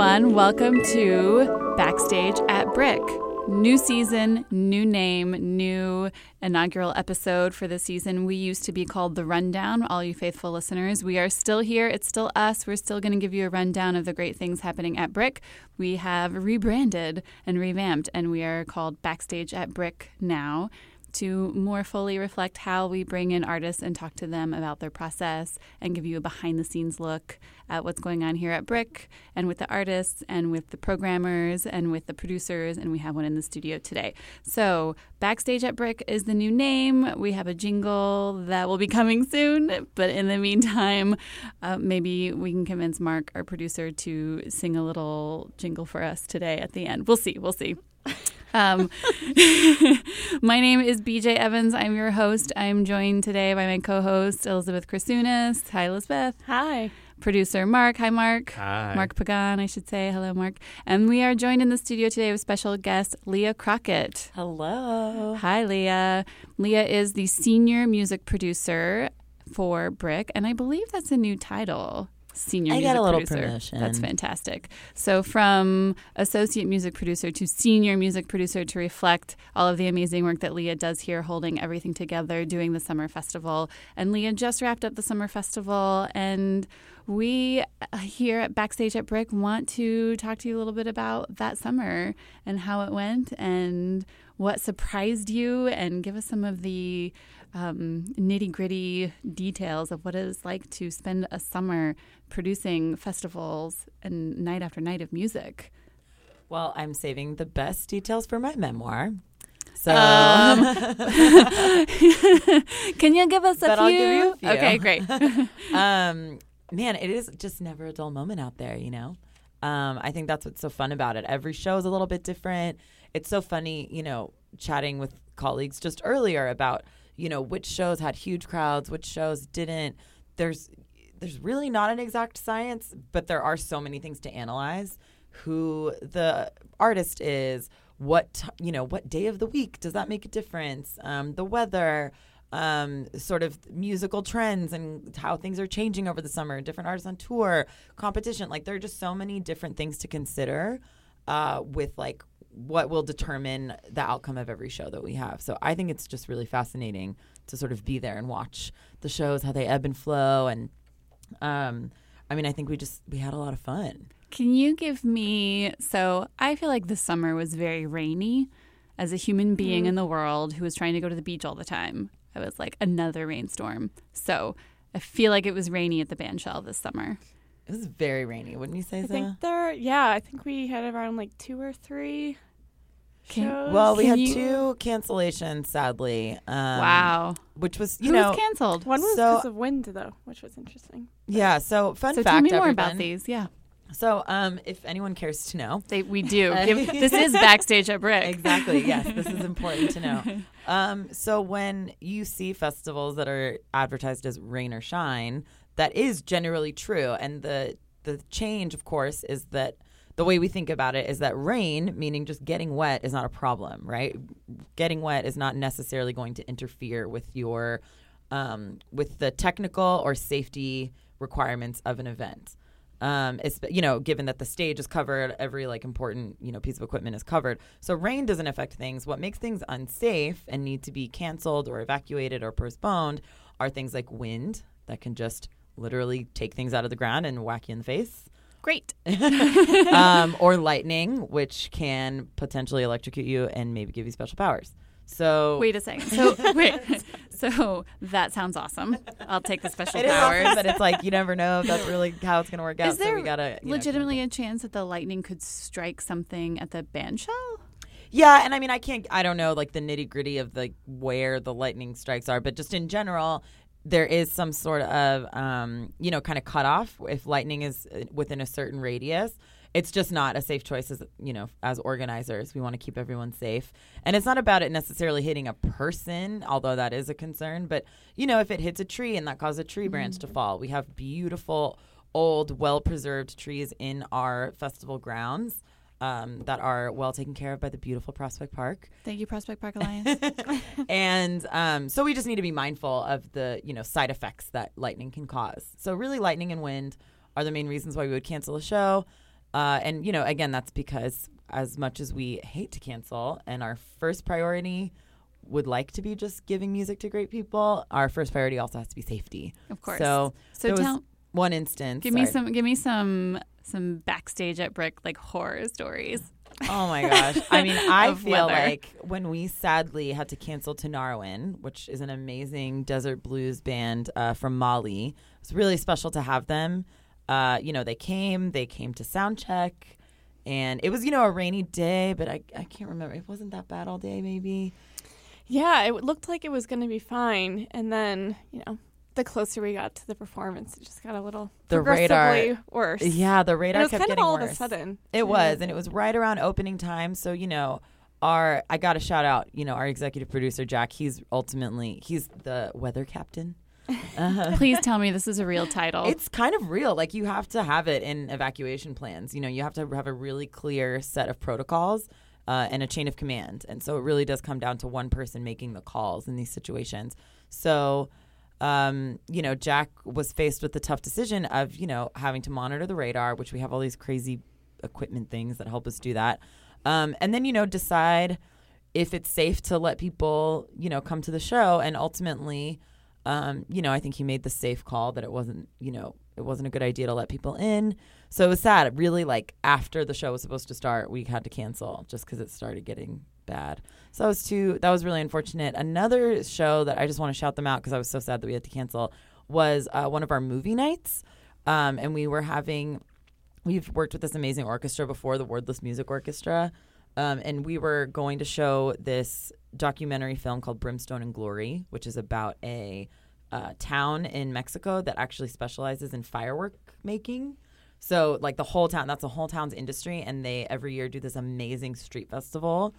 everyone. Welcome to Backstage at Brick. New season, new name, new inaugural episode for the season. We used to be called The Rundown, all you faithful listeners. We are still here. It's still us. We're still going to give you a rundown of the great things happening at Brick. We have rebranded and revamped, and we are called Backstage at Brick now to more fully reflect how we bring in artists and talk to them about their process and give you a behind the scenes look at what's going on here at Brick and with the artists and with the programmers and with the producers. And we have one in the studio today. So, Backstage at Brick is the new name. We have a jingle that will be coming soon. But in the meantime, uh, maybe we can convince Mark, our producer, to sing a little jingle for us today at the end. We'll see. We'll see. Um, my name is BJ Evans. I'm your host. I'm joined today by my co-host Elizabeth Krasunas. Hi, Elizabeth. Hi. Producer Mark. Hi, Mark. Hi. Mark Pagan, I should say. Hello, Mark. And we are joined in the studio today with special guest Leah Crockett. Hello. Hi, Leah. Leah is the senior music producer for Brick, and I believe that's a new title senior I music got a little producer. promotion. That's fantastic. So from associate music producer to senior music producer to reflect all of the amazing work that Leah does here, holding everything together, doing the summer festival. And Leah just wrapped up the summer festival, and we here at Backstage at Brick want to talk to you a little bit about that summer and how it went and what surprised you, and give us some of the um, nitty gritty details of what it is like to spend a summer producing festivals and night after night of music. Well, I'm saving the best details for my memoir. So, Um, Can you give us a few? You a few. Okay, great. um, man, it is just never a dull moment out there, you know? Um, I think that's what's so fun about it. Every show is a little bit different. It's so funny, you know, chatting with colleagues just earlier about, you know, which shows had huge crowds, which shows didn't. There's there's really not an exact science, but there are so many things to analyze. Who the artist is, what you know, what day of the week does that make a difference? Um, the weather, um, sort of musical trends and how things are changing over the summer, different artists on tour, competition. Like there are just so many different things to consider uh, with like what will determine the outcome of every show that we have. So I think it's just really fascinating to sort of be there and watch the shows, how they ebb and flow. And um, I mean, I think we just, we had a lot of fun. Can you give me? So I feel like this summer was very rainy. As a human being in the world who was trying to go to the beach all the time, I was like another rainstorm. So I feel like it was rainy at the bandshell this summer. It was very rainy, wouldn't you say I so? think there, yeah, I think we had around like two or three Can- shows. Well, we Can had you- two cancellations, sadly. Um, wow. Which was, you Who know, was canceled? one was so- because of wind though, which was interesting. yeah. So, fun so fact, tell me more everyone. about these. Yeah, So, um, if anyone cares to know, they, we do. Give, this is backstage at Brick. exactly. Yes, this is important to know. Um, so when you see festivals that are advertised as rain or shine, that is generally true. And the the change, of course, is that the way we think about it is that rain, meaning just getting wet, is not a problem, right? Getting wet is not necessarily going to interfere with your um, with the technical or safety requirements of an event. Um, it's, you know, given that the stage is covered, every like important you know piece of equipment is covered. So rain doesn't affect things. What makes things unsafe and need to be canceled or evacuated or postponed are things like wind that can just literally take things out of the ground and whack you in the face, Great. um, or lightning, which can potentially electrocute you and maybe give you special powers. So Wait a second. So wait. So that sounds awesome. I'll take the special it powers. awesome, but it's like you never know if that's really how it's going to work out. Is there so we gotta you know, legitimately a chance that the lightning could strike something at the bandshell? Yeah, and I mean, I can't, I don't know like the nitty gritty of like where the lightning strikes are, but just in general, there is some sort of, um, you know, kind of cutoff if lightning is uh, within a certain radius. It's just not a safe choice as you know, as organizers. We want to keep everyone safe, and it's not about it necessarily hitting a person, although that is a concern. But you know, if it hits a tree and that causes a tree branch to fall, we have beautiful, old, well preserved trees in our festival grounds um, that are well taken care of by the beautiful Prospect Park. Thank you, Prospect Park Alliance. and um, so we just need to be mindful of the you know side effects that lightning can cause. So really, lightning and wind are the main reasons why we would cancel a show. Uh, and you know, again, that's because as much as we hate to cancel, and our first priority would like to be just giving music to great people, our first priority also has to be safety. Of course. So, So tell one instance. give me sorry. some give me some some backstage at Brick like horror stories. Oh my gosh. I mean, I feel weather. like when we sadly had to cancel Tinariwen, which is an amazing desert blues band uh, from Mali, it's really special to have them. Uh, you know, they came, they came to sound check, and it was, you know, a rainy day, but I, I can't remember. It wasn't that bad all day, maybe. Yeah, it looked like it was going to be fine, and then you know, the closer we got to the performance, it just got a little The radar- progressively worse. Yeah, the and radar it was kept kind of getting all worse. of a sudden. It too. was, and it was right around opening time. So you know, our I got to shout out, you know, our executive producer Jack. He's ultimately he's the weather captain. Uh, Please tell me this is a real title. it's kind of real. Like you have to have it in evacuation plans. You know, you have to have a really clear set of protocols uh, and a chain of command. And so it really does come down to one person making the calls in these situations. So. Um, you know, Jack was faced with the tough decision of, you know, having to monitor the radar, which we have all these crazy equipment things that help us do that. Um, and then, you know, decide if it's safe to let people, you know, come to the show. And ultimately, um, you know, I think he made the safe call that it wasn't, you know, it wasn't a good idea to let people in. So it was sad. Really, like, after the show was supposed to start, we had to cancel just because it started getting bad. So that was too, that was really unfortunate. Another show that I just want to shout them out because I was so sad that we had to cancel was uh, one of our movie nights. Um, and we were having, we've worked with this amazing orchestra before, the Wordless Music Orchestra. Um, and we were going to show this documentary film called Brimstone and Glory, which is about a uh, town in Mexico that actually specializes in firework making. So, like the whole town, that's a whole town's industry, and they every year do this amazing street festival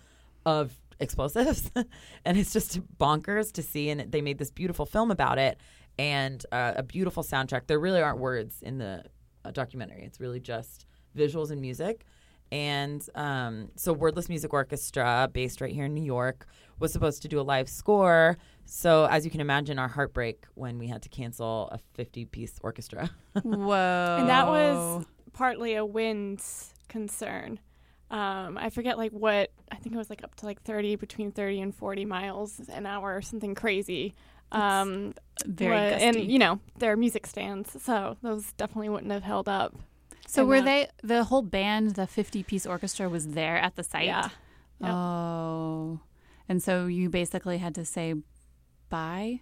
of explosives, and it's just bonkers to see. And they made this beautiful film about it, and uh, a beautiful soundtrack. There really aren't words in the uh, documentary; it's really just visuals and music. And um, so, Wordless Music Orchestra, based right here in New York, was supposed to do a live score. So, as you can imagine, our heartbreak when we had to cancel a 50 piece orchestra. Whoa. and that was partly a wind concern. Um, I forget like what I think it was like up to like thirty between thirty and forty miles an hour or something crazy. Um, very wa- gusty. and you know they're music stands, so those definitely wouldn't have held up. so were that- they the whole band, the 50 piece orchestra was there at the site? Yeah. Yep. Oh. And so you basically had to say bye?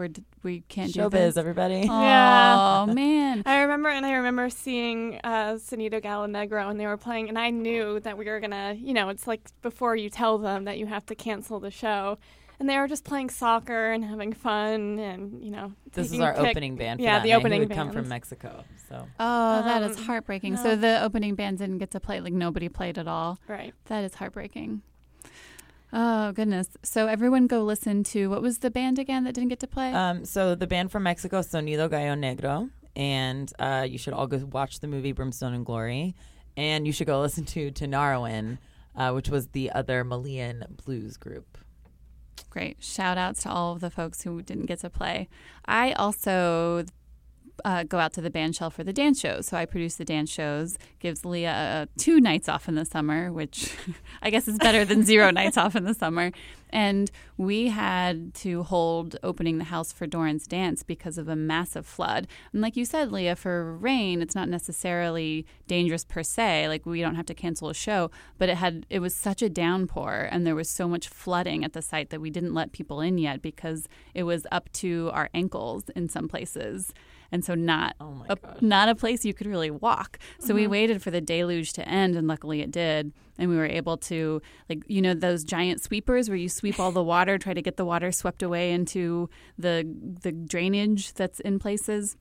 We're, we can't do Showbiz, this? everybody. Oh, Yeah. man. I remember, and I remember seeing uh, Sonido Gallo Negro, and they were playing, and I knew that we were gonna, you know, it's like before you tell them that you have to cancel the show, and they were just playing soccer and having fun, and you know, This is our pic- opening band. For Yeah, that the night, who opening had come from. Mexico. So Oh, that is Um, heartbreaking. no. So the opening band didn't get to play, like nobody played at all. Right. That is heartbreaking. Oh, goodness. So everyone go listen to what was the band again that didn't get to play? Um, so the band from Mexico, Sonido Gallo Negro, and uh, you should all go watch the movie Brimstone and Glory, and you should go listen to Tinariwen, uh, which was the other Malian blues group. Great. Shout outs to all of the folks who didn't get to play. I also uh, go out to the band shell for the dance shows. So I produce the dance shows, gives Leah uh, two nights off in the summer, which I guess is better than zero nights off in the summer. And we had to hold opening the house for Doran's dance because of a massive flood. And like you said, Leah, for rain, it's not necessarily dangerous per se. Like we don't have to cancel a show, but it had it was such a downpour and there was so much flooding at the site that we didn't let people in yet because it was up to our ankles in some places. And so not Oh a, not a place you could really walk. So we uh-huh. waited for the deluge to end, and luckily it did. And we were able to, like, you know, those giant sweepers where you sweep all the water, try to get the water swept away into the the drainage that's in places.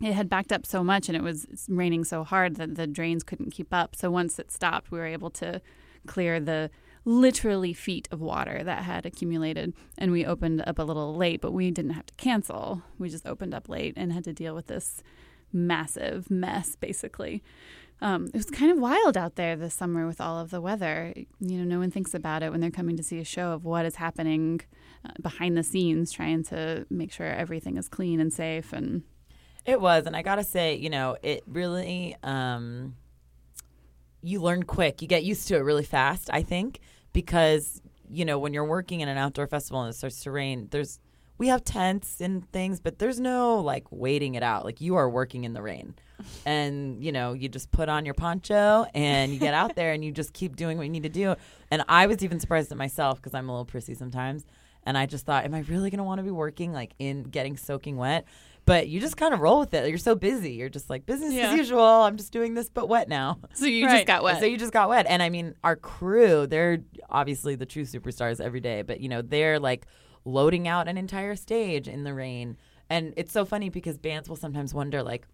It had backed up so much, and it was raining so hard that the drains couldn't keep up. So once it stopped, we were able to clear the literally feet of water that had accumulated. And we opened up a little late, but we didn't have to cancel. We just opened up late and had to deal with this massive mess, basically. Um, it was kind of wild out there this summer with all of the weather. You know, no one thinks about it when they're coming to see a show of what is happening uh, behind the scenes, trying to make sure everything is clean and safe. And It was, and I gotta say, you know, it really, um, you learn quick. You get used to it really fast, I think, because you know when you're working in an outdoor festival and it starts to rain, there's we have tents and things, but there's no like waiting it out. Like you are working in the rain. And you know, you just put on your poncho and you get out there and you just keep doing what you need to do. And I was even surprised at myself because I'm a little prissy sometimes. And I just thought, am I really going to want to be working like in getting soaking wet? But you just kind of roll with it. You're so busy. You're just like business Yeah. as usual. I'm just doing this, but wet now. So you Right. just got wet. So you just got wet. And I mean, our crew, they're obviously the true superstars every day, but you know, they're like loading out an entire stage in the rain. And it's so funny because bands will sometimes wonder, like,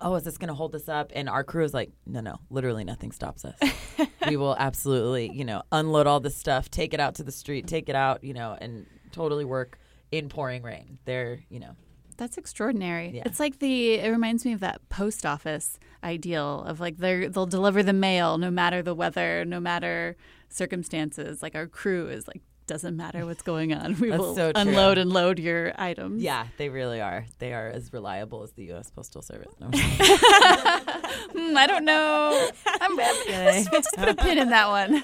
oh, is this going to hold us up? And our crew is like, no, no, literally nothing stops us. we will absolutely, you know, unload all this stuff, take it out to the street, take it out, you know, and totally work in pouring rain. They're, you know, That's extraordinary. Yeah. It's like the it reminds me of that post office ideal of like they they'll deliver the mail no matter the weather, no matter circumstances. Like our crew is like doesn't matter what's going on. We will so unload and load your items. yeah, they really are. They are as reliable as the U.S. Postal Service. No. Hmm, I don't know. I'm, Okay. let's put a pin in that one.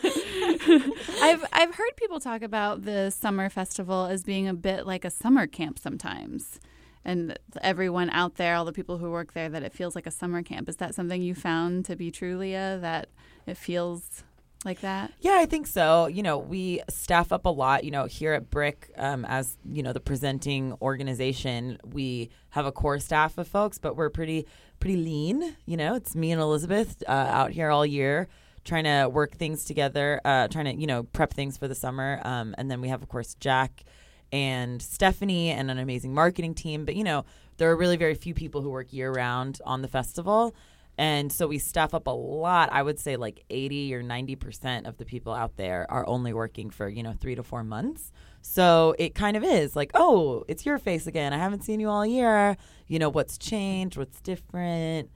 I've I've heard people talk about the summer festival as being a bit like a summer camp sometimes. And everyone out there, all the people who work there, that it feels like a summer camp. Is that something you found to be true, Leah? That it feels like that? Yeah, I think so. You know, we staff up a lot. You know, here at Brick, um, as you know, the presenting organization, we have a core staff of folks, but we're pretty pretty lean. You know, it's me and Elizabeth uh, out here all year trying to work things together, uh, trying to you know prep things for the summer, um, and then we have of course Jack and Stephanie and an amazing marketing team. But you know, there are really very few people who work year round on the festival. And so we staff up a lot. I would say like 80 or 90% of the people out there are only working for, you know, three to four months. So it kind of is like, oh, it's your face again. I haven't seen you all year. You know, what's changed? What's different?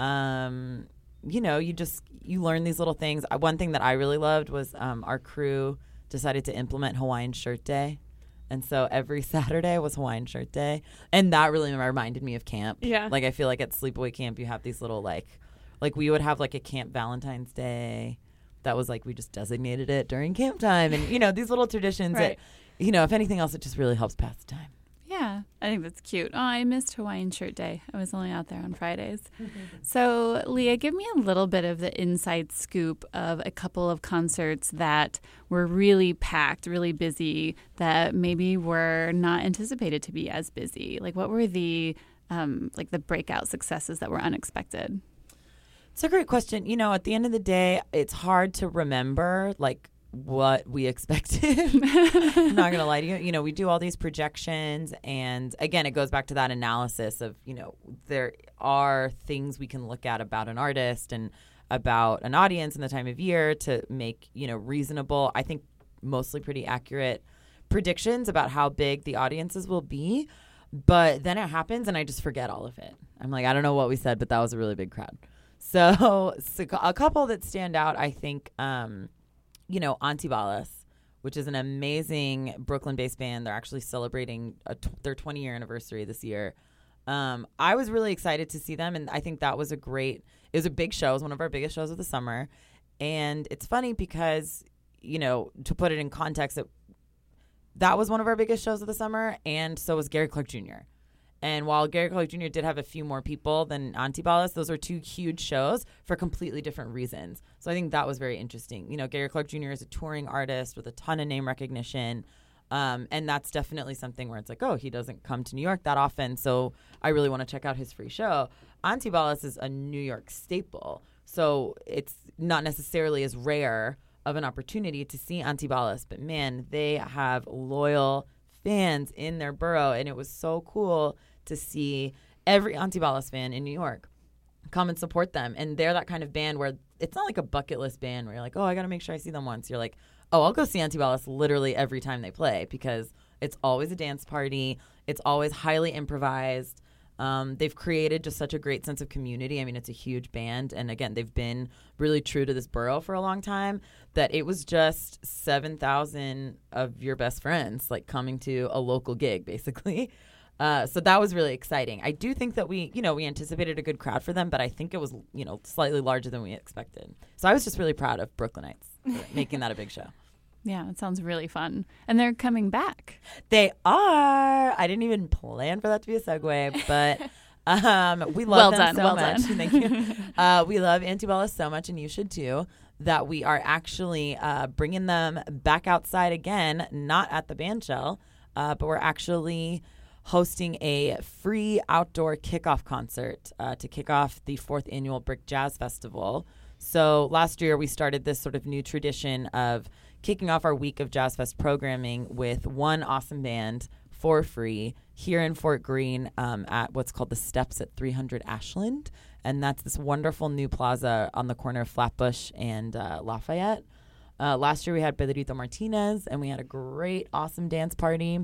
Um, you know, you just, you learn these little things. One thing that I really loved was um, our crew decided to implement Hawaiian Shirt Day. And so every Saturday was Hawaiian Shirt Day. And that really reminded me of camp. Yeah. Like I feel like at Sleepaway Camp you have these little like like we would have like a camp Valentine's Day. That was like we just designated it during camp time and you know, these little traditions Right. that you know, if anything else it just really helps pass the time. Yeah, I think that's cute. Oh, I missed Hawaiian Shirt Day. I was only out there on Fridays. So, Leah, give me a little bit of the inside scoop of a couple of concerts that were really packed, really busy, that maybe were not anticipated to be as busy. Like, what were the um, like the breakout successes that were unexpected? It's a great question. You know, at the end of the day, it's hard to remember like what we expected. I'm not gonna lie to you. You know, we do all these projections, and again, it goes back to that analysis of you know there are things we can look at about an artist and about an audience and the time of year to make you know reasonable. I think mostly pretty accurate predictions about how big the audiences will be. But then it happens, and I just forget all of it. I'm like, I don't know what we said, but that was a really big crowd. So, so a couple that stand out, I think, um, you know, Antibalas, which is an amazing Brooklyn-based band. They're actually celebrating their 20 year anniversary this year. Um, I was really excited to see them, and I think that was a great. It was a big show. It was one of our biggest shows of the summer, and it's funny because you know to put it in context, it, that was one of our biggest shows of the summer, and so was Gary Clark Jr. And while Gary Clark Jr. did have a few more people than Auntie Antibalas, those were two huge shows for completely different reasons. So I think that was very interesting. You know, Gary Clark Jr. is a touring artist with a ton of name recognition. Um, and that's definitely something where it's like, oh, he doesn't come to New York that often. So I really want to check out his free show. Auntie Antibalas is a New York staple. So it's not necessarily as rare of an opportunity to see Auntie Antibalas. But man, they have loyal fans in their borough. And it was so cool to see every Auntie Antibalas fan in New York come and support them. And they're that kind of band where it's not like a bucket list band where you're like, oh, I got to make sure I see them once. You're like, oh, I'll go see Auntie Antibalas literally every time they play because it's always a dance party. It's always highly improvised. Um, they've created just such a great sense of community. I mean, it's a huge band. And again, they've been really true to this borough for a long time that it was just 7,000 of your best friends like coming to a local gig, basically. Uh, so that was really exciting. I do think that we, you know, we anticipated a good crowd for them, but I think it was, you know, slightly larger than we expected. So I was just really proud of Brooklynites making that a big show. Yeah, it sounds really fun. And they're coming back. They are. I didn't even plan for that to be a segue, but um, we love Well them done, so well much. done. Thank you. Uh, we love Antibalas so much, and you should too. That we are actually uh, bringing them back outside again, not at the band shell, uh, but we're actually hosting a free outdoor kickoff concert uh, to kick off the fourth annual Brick Jazz Festival. So last year we started this sort of new tradition of kicking off our week of Jazz Fest programming with one awesome band for free here in Fort Greene um, at what's called the Steps at 300 Ashland. And that's this wonderful new plaza on the corner of Flatbush and uh, Lafayette. Uh, last year we had Pedrito Martinez and we had a great, awesome dance party.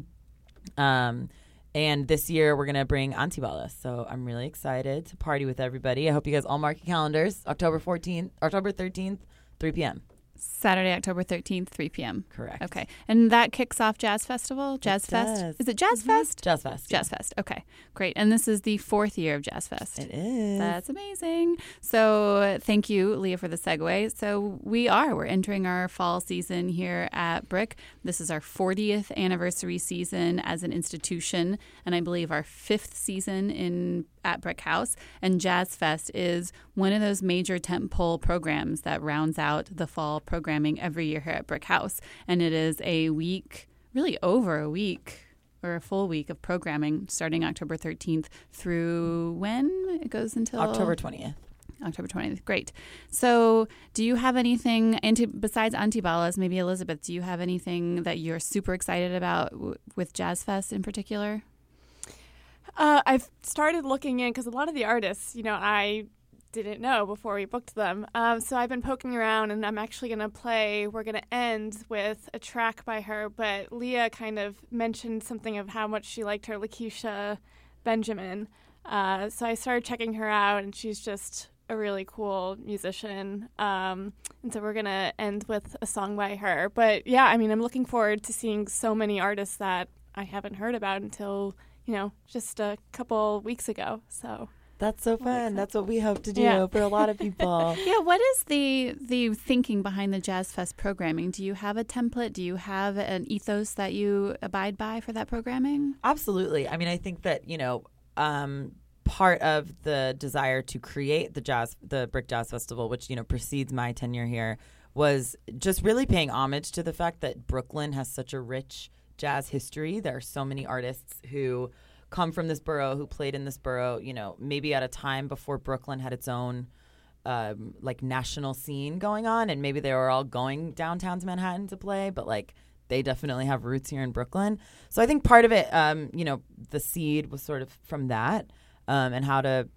Um, and this year we're gonna bring Antibalas. So I'm really excited to party with everybody. I hope you guys all mark your calendars. October 14th, October 13th, 3 p.m. Saturday, October 13th, 3 p.m. Correct. Okay. And that kicks off Jazz Festival? Jazz Fest? does. Is it Jazz mm-hmm. Fest? Jazz Fest. Jazz Fest. Okay. Great. And this is the fourth year of Jazz Fest. It is. That's amazing. So, thank you, Leah, for the segue. So, we are. We're entering our fall season here at Brick. This is our 40th anniversary season as an institution, and I believe our fifth season in at Brick House. And Jazz Fest is one of those major tentpole programs that rounds out the fall programming every year here at Brick House. And it is a week, really over a week or a full week of programming starting October 13th through when? It goes until October 20th. October 20th. Great. So, do you have anything anti, besides Antibalas, maybe Elizabeth, do you have anything that you're super excited about w- with Jazz Fest in particular? Uh, I've started looking in because a lot of the artists, you know, I didn't know before we booked them. Um, so I've been poking around, and I'm actually going to play. We're going to end with a track by her, but Leah kind of mentioned something of how much she liked her Lakecia Benjamin. Uh, so I started checking her out, and she's just a really cool musician. Um, and so we're going to end with a song by her. But yeah, I mean, I'm looking forward to seeing so many artists that I haven't heard about until you know, just a couple weeks ago. So That's so fun. excited. That's what we hope to do Yeah. for a lot of people. Yeah, what is the the thinking behind the Jazz Fest programming? Do you have a template? Do you have an ethos that you abide by for that programming? Absolutely. I mean, I think that, you know, um, part of the desire to create the jazz, the Brick Jazz Festival, which, you know, precedes my tenure here, was just really paying homage to the fact that Brooklyn has such a rich jazz history. There are so many artists who come from this borough, who played in this borough, you know, maybe at a time before Brooklyn had its own um, like national scene going on, and maybe they were all going downtown to Manhattan to play, but like they definitely have roots here in Brooklyn. So I think part of it, um, you know, the seed was sort of from that, um, and how to,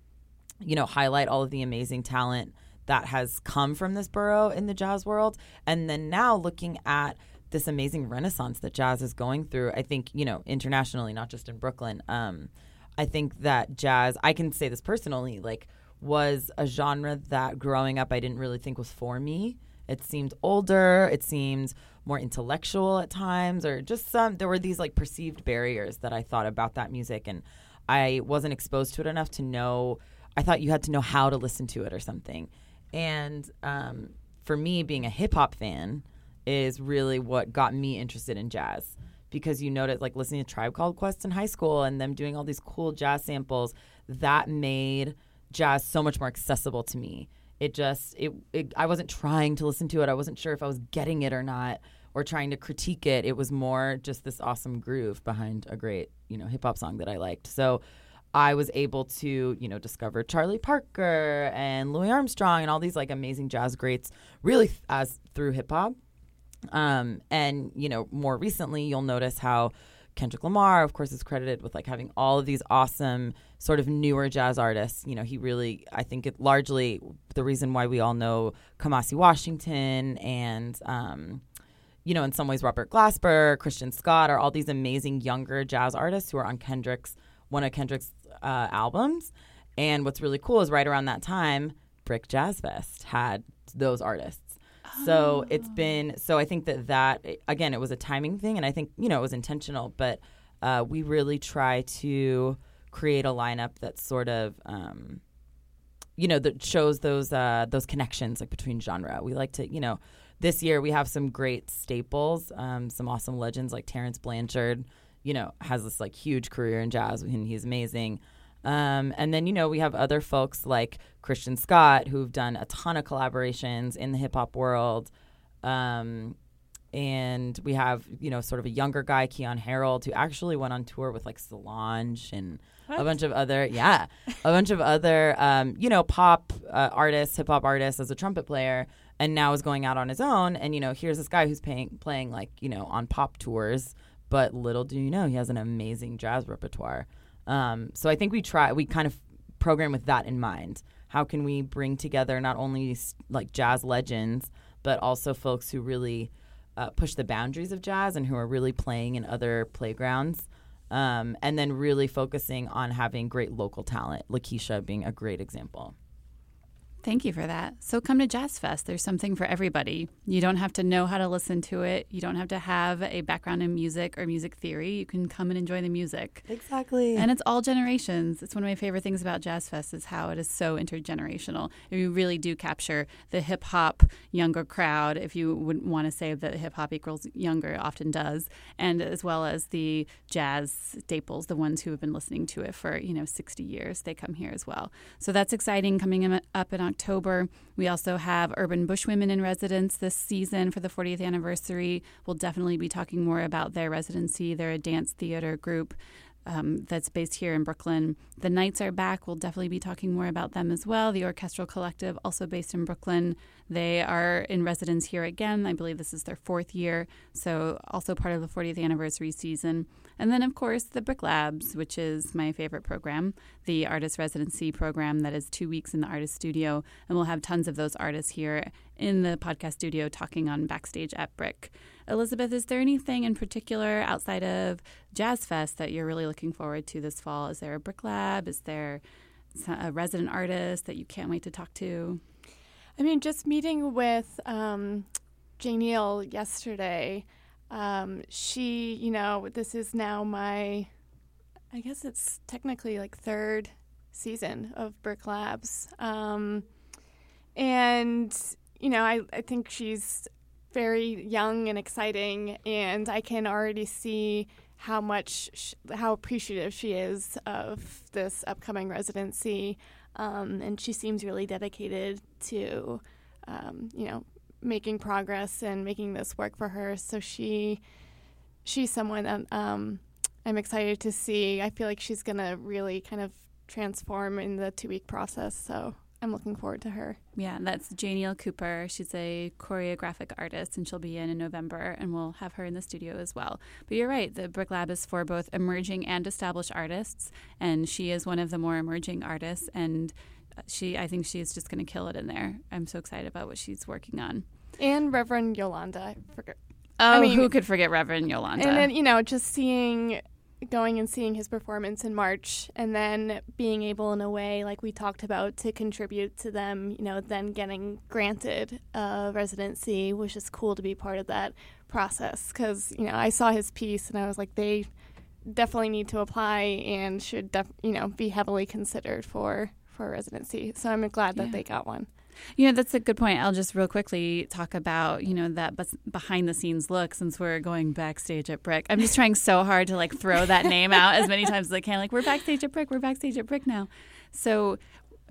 you know, highlight all of the amazing talent that has come from this borough in the jazz world, and then now looking at this amazing renaissance that jazz is going through. I think you know internationally, not just in Brooklyn. Um, I think that jazz, I can say this personally, like was a genre that growing up I didn't really think was for me. It seemed older, it seemed more intellectual at times, or just some there were these like perceived barriers that I thought about that music and I wasn't exposed to it enough to know I thought you had to know how to listen to it or something. And um, for me, being a hip hop fan is really what got me interested in jazz because you notice like listening to Tribe Called Quest in high school and them doing all these cool jazz samples that made jazz so much more accessible to me. It just it, it I wasn't trying to listen to it. I wasn't sure if I was getting it or not or trying to critique it. It was more just this awesome groove behind a great, you know, hip hop song that I liked. So I was able to, you know, discover Charlie Parker and Louis Armstrong and all these like amazing jazz greats really th- as through hip hop. Um, and you know, more recently, you'll notice how Kendrick Lamar, of course, is credited with like having all of these awesome sort of newer jazz artists. You know, he really, I think, it largely the reason why we all know Kamasi Washington and. Um, you know, in some ways, Robert Glasper, Christian Scott are all these amazing younger jazz artists who are on Kendrick's one of Kendrick's uh, albums. And what's really cool is right around that time, Brick Jazz Fest had those artists. So it's been so I think that that again it was a timing thing and I think you know it was intentional but uh, we really try to create a lineup that's sort of um, you know that shows those uh, those connections like between genre. We like to you know this year we have some great staples, um, some awesome legends like Terence Blanchard. You know has this like huge career in jazz and he's amazing. Um, and then you know we have other folks like Christian Scott who've done a ton of collaborations in the hip hop world. Um, and we have you know sort of a younger guy Keyon Harrold, who actually went on tour with like solange and what? a bunch of other yeah a bunch of other um, you know pop uh, artists hip hop artists as a trumpet player and now is going out on his own and you know here's this guy who's paying, playing like you know on pop tours but little do you know he has an amazing jazz repertoire um, so i think we try we kind of program with that in mind how can we bring together not only like jazz legends but also folks who really uh, push the boundaries of jazz and who are really playing in other playgrounds. Um, and then really focusing on having great local talent, Lakecia being a great example. Thank you for that. So come to Jazz Fest. There's something for everybody. You don't have to know how to listen to it. You don't have to have a background in music or music theory. You can come and enjoy the music. Exactly. And it's all generations. It's one of my favorite things about Jazz Fest is how it is so intergenerational. You really do capture the hip hop younger crowd, if you wouldn't want to say that hip hop equals younger, it often does, and as well as the jazz staples, the ones who have been listening to it for, you know, 60 years. They come here as well. So that's exciting coming up in October. We also have Urban Bush Women in residence this season for the 40th anniversary. We'll definitely be talking more about their residency. They're a dance theater group. Um, that's based here in Brooklyn. The Knights are back. We'll definitely be talking more about them as well. The Orchestral Collective, also based in Brooklyn. They are in residence here again. I believe this is their fourth year, so also part of the 40th anniversary season. And then, of course, the Brick Labs, which is my favorite program, the artist residency program that is two weeks in the artist studio. And we'll have tons of those artists here in the podcast studio talking on backstage at Brick. Elizabeth, is there anything in particular outside of Jazz Fest that you're really looking forward to this fall? Is there a Brick Lab? Is there a resident artist that you can't wait to talk to? I mean, just meeting with um, Janiel yesterday um, she, you know, this is now my, I guess it's technically like third season of Brick Labs. Um, and, you know, I, I think she's very young and exciting, and I can already see how much, how appreciative she is of this upcoming residency. Um, and she seems really dedicated to, um, you know, making progress and making this work for her. So she she's someone that um, I'm excited to see. I feel like she's gonna really kind of transform in the two week process. So I'm looking forward to her. Yeah, that's Janiel Cooper. She's a choreographic artist, and she'll be in in November, and we'll have her in the studio as well. But you're right, the Brick Lab is for both emerging and established artists, and she is one of the more emerging artists, and she I think she's just going to kill it in there. I'm so excited about what she's working on. And Reverend Yolanda. Oh, I mean, who could forget Reverend Yolanda? And then you know, just seeing, going and seeing his performance in March, and then being able, in a way, like we talked about, to contribute to them. You know, then getting granted a residency was just cool to be part of that process. Because you know, I saw his piece and I was like, they definitely need to apply and should, def- you know, be heavily considered for for residency. So I'm glad that yeah. they got one. You know, that's a good point. I'll just real quickly talk about, you know, that behind the scenes look since we're going backstage at Brick. I'm just trying so hard to like throw that name out as many times as I can. Like, we're backstage at Brick, we're backstage at Brick now. So,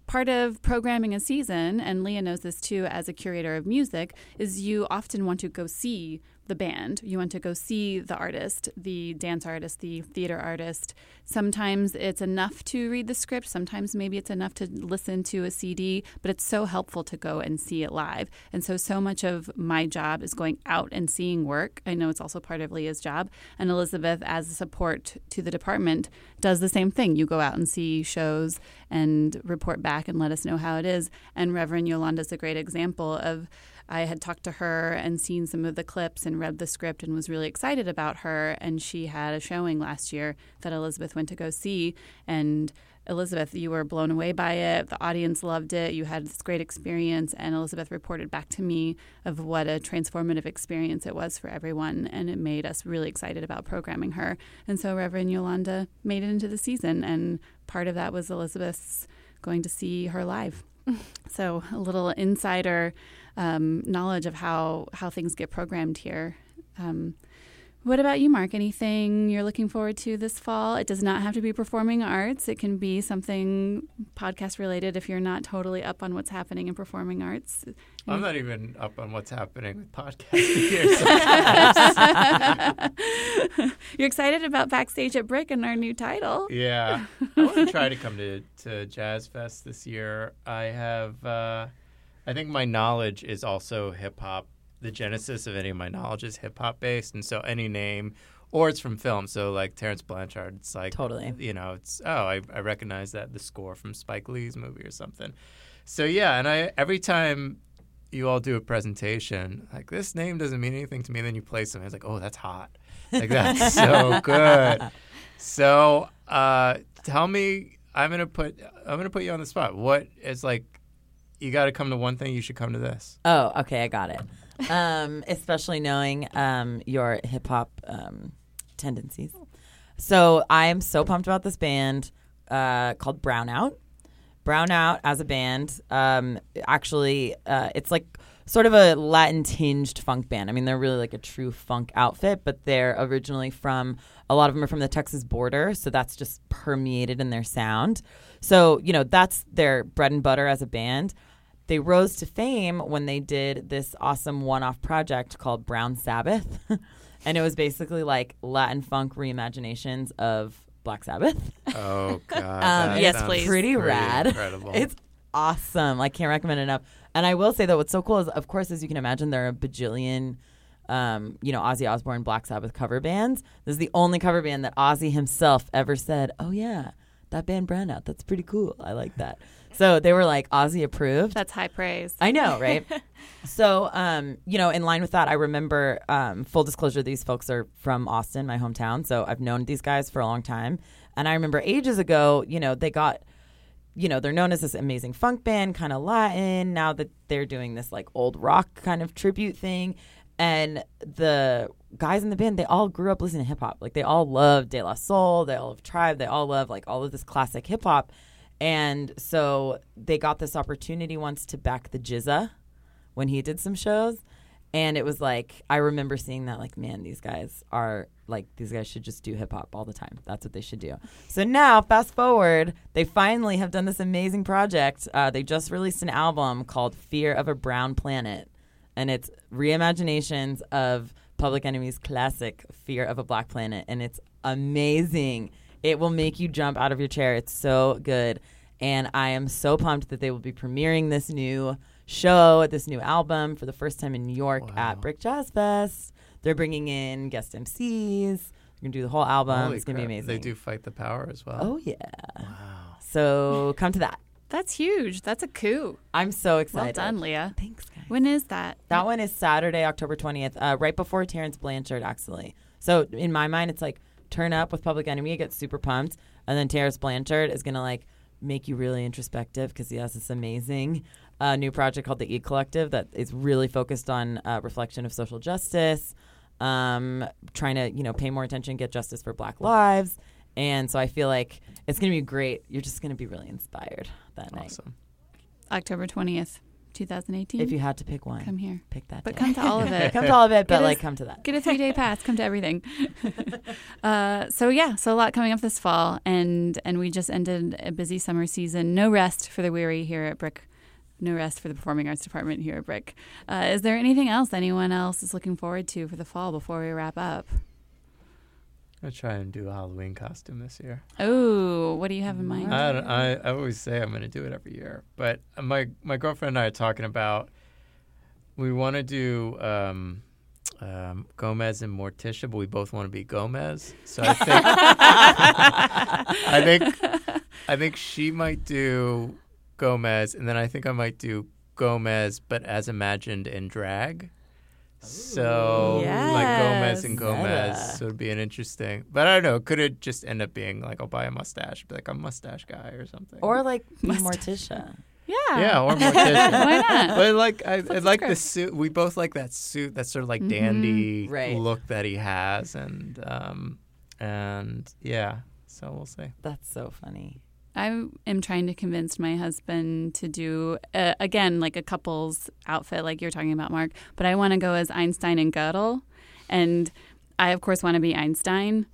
part of programming a season, and Leah knows this too as a curator of music, is you often want to go see the band. You want to go see the artist, the dance artist, the theater artist. Sometimes it's enough to read the script. Sometimes maybe it's enough to listen to a CD, but it's so helpful to go and see it live. And so, so much of my job is going out and seeing work. I know it's also part of Leah's job. And Elizabeth, as a support to the department, does the same thing. You go out and see shows and report back and let us know how it is. And Reverend Yolanda is a great example of I had talked to her and seen some of the clips and read the script and was really excited about her. And she had a showing last year that Elizabeth went to go see. And Elizabeth, you were blown away by it. The audience loved it. You had this great experience. And Elizabeth reported back to me of what a transformative experience it was for everyone. And it made us really excited about programming her. And so Reverend Yolanda made it into the season. And part of that was Elizabeth's going to see her live. so a little insider um, knowledge of how, how things get programmed here. Um, what about you, Mark? Anything you're looking forward to this fall? It does not have to be performing arts. It can be something podcast related if you're not totally up on what's happening in performing arts. I'm not even up on what's happening with podcasting here. you're excited about Backstage at Brick and our new title. Yeah. I want to try to come to, to Jazz Fest this year. I have, uh, I think my knowledge is also hip hop the genesis of any of my knowledge is hip hop based, and so any name, or it's from film. So like Terence Blanchard, it's like totally, you know, it's oh, I, I recognize that the score from Spike Lee's movie or something. So yeah, and I every time you all do a presentation, like this name doesn't mean anything to me. Then you play something, it's like, oh, that's hot, like that's so good. So uh, tell me, I'm gonna put I'm gonna put you on the spot. What is like? You got to come to one thing. You should come to this. Oh, okay, I got it um, especially knowing um, your hip hop um, tendencies. So I am so pumped about this band uh, called Brownout. Brownout as a band, um, actually, uh, it's like sort of a Latin tinged funk band. I mean, they're really like a true funk outfit, but they're originally from a lot of them are from the Texas border, so that's just permeated in their sound. So, you know, that's their bread and butter as a band they rose to fame when they did this awesome one-off project called Brown Sabbath, and it was basically like Latin funk reimaginations of Black Sabbath. Oh god! um, yes, please. Pretty, pretty rad. Incredible. It's awesome. I can't recommend it enough. And I will say that what's so cool is, of course, as you can imagine, there are a bajillion. Um, you know, Ozzy Osbourne Black Sabbath cover bands. This is the only cover band that Ozzy himself ever said, "Oh yeah, that band Brownout. That's pretty cool. I like that." So they were like Ozzy approved. That's high praise. I know, right? so, um, you know, in line with that, I remember um, full disclosure, these folks are from Austin, my hometown. So I've known these guys for a long time. And I remember ages ago, you know, they got, you know, they're known as this amazing funk band, kind of Latin. Now that they're doing this like old rock kind of tribute thing. And the guys in the band, they all grew up listening to hip hop. Like they all love De La Soul, they all love Tribe, they all love like all of this classic hip hop. And so they got this opportunity once to back the GZA when he did some shows. And it was like, I remember seeing that, like, man, these guys are like, these guys should just do hip hop all the time. That's what they should do. So now, fast forward, they finally have done this amazing project. Uh, they just released an album called Fear of a Brown Planet. And it's reimaginations of Public Enemy's classic Fear of a Black Planet. And it's amazing. It will make you jump out of your chair. It's so good. And I am so pumped that they will be premiering this new show, this new album for the first time in New York wow. at Brick Jazz Fest. They're bringing in guest MCs. They're going to do the whole album. Holy it's going to be amazing. They do Fight the Power as well. Oh, yeah. Wow. So come to that. That's huge. That's a coup. I'm so excited. Well done, Leah. Thanks, guys. When is that? That one is Saturday, October 20th, uh, right before Terence Blanchard, actually. So in my mind, it's like turn up with Public Enemy, get super pumped, and then Terence Blanchard is gonna like make you really introspective because he has this amazing uh, new project called the E Collective that is really focused on uh, reflection of social justice, um, trying to you know pay more attention, get justice for Black lives, and so I feel like it's gonna be great. You're just gonna be really inspired that awesome. night. October twentieth. 2018. If you had to pick one, come here. Pick that. But day. come to all of it. come to all of it, but get like come to that. Get a three day pass. Come to everything. uh, so yeah, so a lot coming up this fall, and and we just ended a busy summer season. No rest for the weary here at Brick. No rest for the performing arts department here at Brick. Uh, is there anything else anyone else is looking forward to for the fall before we wrap up? I'm gonna try and do a Halloween costume this year. Oh, what do you have in mind? I, I, I always say I'm gonna do it every year, but my my girlfriend and I are talking about we want to do um, um, Gomez and Morticia, but we both want to be Gomez. So I think I think I think she might do Gomez, and then I think I might do Gomez, but as imagined in drag. So like Gomez and Gomez, Meta. so it'd be an interesting. But I don't know. Could it just end up being like I'll buy a mustache, be like a mustache guy or something? Or like. Morticia. Yeah. yeah, or Morticia. Why not? But like I, I like the suit. We both like that suit, that sort of like Mhm. dandy Right. look that he has, and um, and yeah. So we'll see. That's so funny. I am trying to convince my husband to do uh, again like a couple's outfit, like you're talking about, Mark. But I want to go as Einstein and Gödel, and I of course want to be Einstein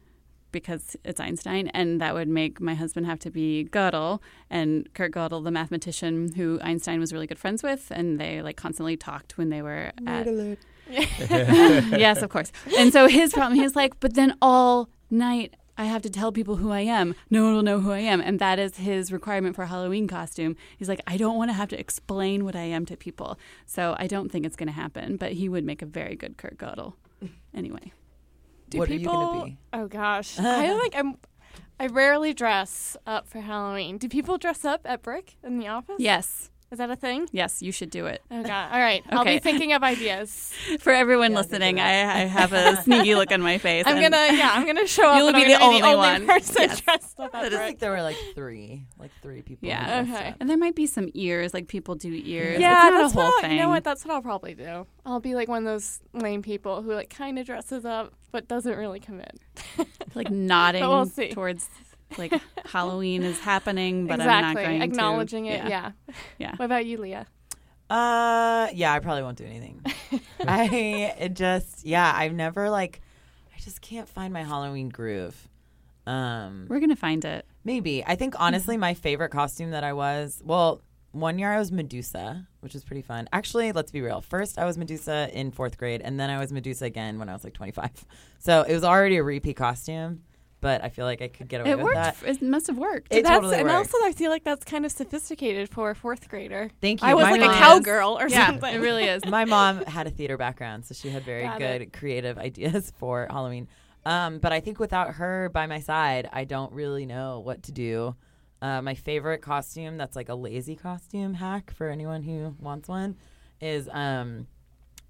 because it's Einstein, and that would make my husband have to be Gödel and Kurt Gödel, the mathematician who Einstein was really good friends with, and they like constantly talked when they were at yes, of course. And so his problem, he's like, but then all night I have to tell people who I am. No one will know who I am. And that is his requirement for a Halloween costume. He's like, I don't want to have to explain what I am to people. So I don't think it's going to happen, but he would make a very good Kurt Gödel. Anyway. Do what are you people? gonna be? Oh gosh, I like I'm. I rarely dress up for Halloween. Do people dress up at Brick in the office? Yes. Is that a thing? Yes, you should do it. Oh god. All right. I'll be thinking of ideas. For everyone Yeah, listening, I, I have a sneaky look on my face. I'm gonna yeah. I'm gonna show up. You'll and be I'm the gonna only the only one. person Yes. dressed up I just think there were like three, like three people. Yeah. Okay. up. And there might be some ears, like people do ears. Yeah, it's not that's a whole what thing. you know what? That's what I'll probably do. I'll be like one of those lame people who like kind of dresses up but doesn't really commit. like nodding we'll towards like Halloween is happening, but exactly. I'm not going Acknowledging to. it. Yeah. Yeah. What about you, Leah? Uh, yeah, I probably won't do anything. I it just, yeah, I've never like, I just can't find my Halloween groove. Um, We're gonna find it. maybe I think honestly, my favorite costume that I was, well, one year I was Medusa, which was pretty fun. Actually, let's be real. First, I was Medusa in fourth grade, and then I was Medusa again when I was like 25. So it was already a repeat costume, but I feel like I could get away It with worked. that. It must have worked. It that's, totally and also I feel like that's kind of sophisticated for a fourth grader. Thank you. I was My like mom- a cowgirl or yeah, something. it really is. my mom had a theater background, so she had very Got good creative ideas for Halloween. Um, but I think without her by my side, I don't really know what to do. Uh, my favorite costume that's like a lazy costume hack for anyone who wants one is um,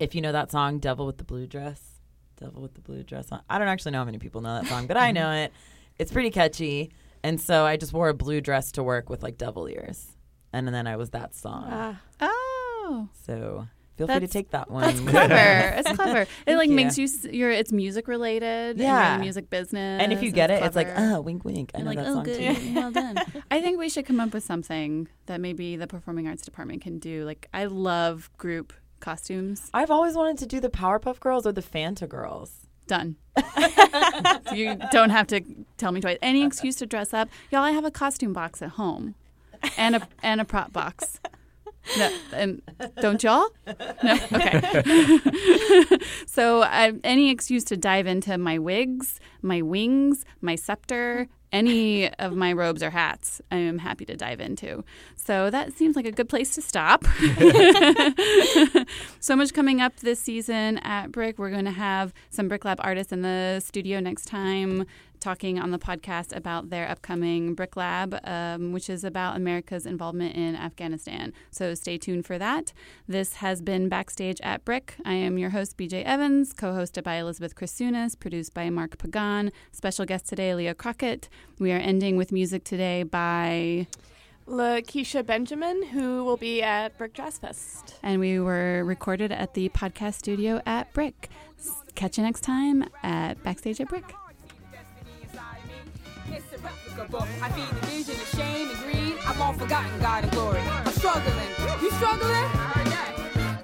if you know that song "Devil with the Blue Dress." Devil with the Blue Dress. On. I don't actually know how many people know that song, but I know it. It's pretty catchy, and so I just wore a blue dress to work with like devil ears, and then I was that song. Ah, Oh, So feel free to take that one. that's clever. it's clever. It like you. makes you. s- You're. It's music related. and you're in Yeah. music business. and if you get it, it's like, clever. oh, wink, wink. I You're know like, that oh, song good, too. well done. I think we should come up with something that maybe the performing arts department can do. Like, I love group costumes. I've always wanted to do the Powerpuff Girls or the Fanta Girls. Done. you don't have to tell me twice. Any excuse to dress up, y'all. I have a costume box at home, and a and a prop box. No, and don't y'all? No, okay. so I, any excuse to dive into my wigs, my wings, my scepter, any of my robes or hats, I am happy to dive into. So that seems like a good place to stop. so much coming up this season at Brick. We're going to have some Brick Lab artists in the studio next time talking on the podcast about their upcoming Brick Lab, um, which is about America's involvement in Afghanistan. So stay tuned for that. This has been Backstage at Brick. I am your host, BJ Evans, co hosted by Elizabeth Krasunas, produced by Mark Pagan. Special guest today, Leah Crockett. We are ending with music today by, Lakecia Benjamin, who will be at Brick Jazz Fest. and we were recorded at the podcast studio at Brick. Catch you next time at Backstage at Brick. I feed the vision of shame and greed. I'm all forgotten, God and glory. I'm struggling. You struggling?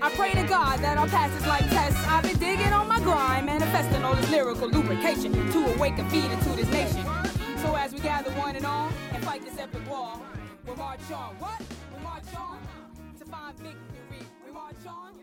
I pray to God that I'll pass this life test. I've been digging on my grind, manifesting all this lyrical lubrication to awaken, feed into this nation. So as we gather one and all and fight this epic war, we'll march on. What? We march on to find victory. We march on.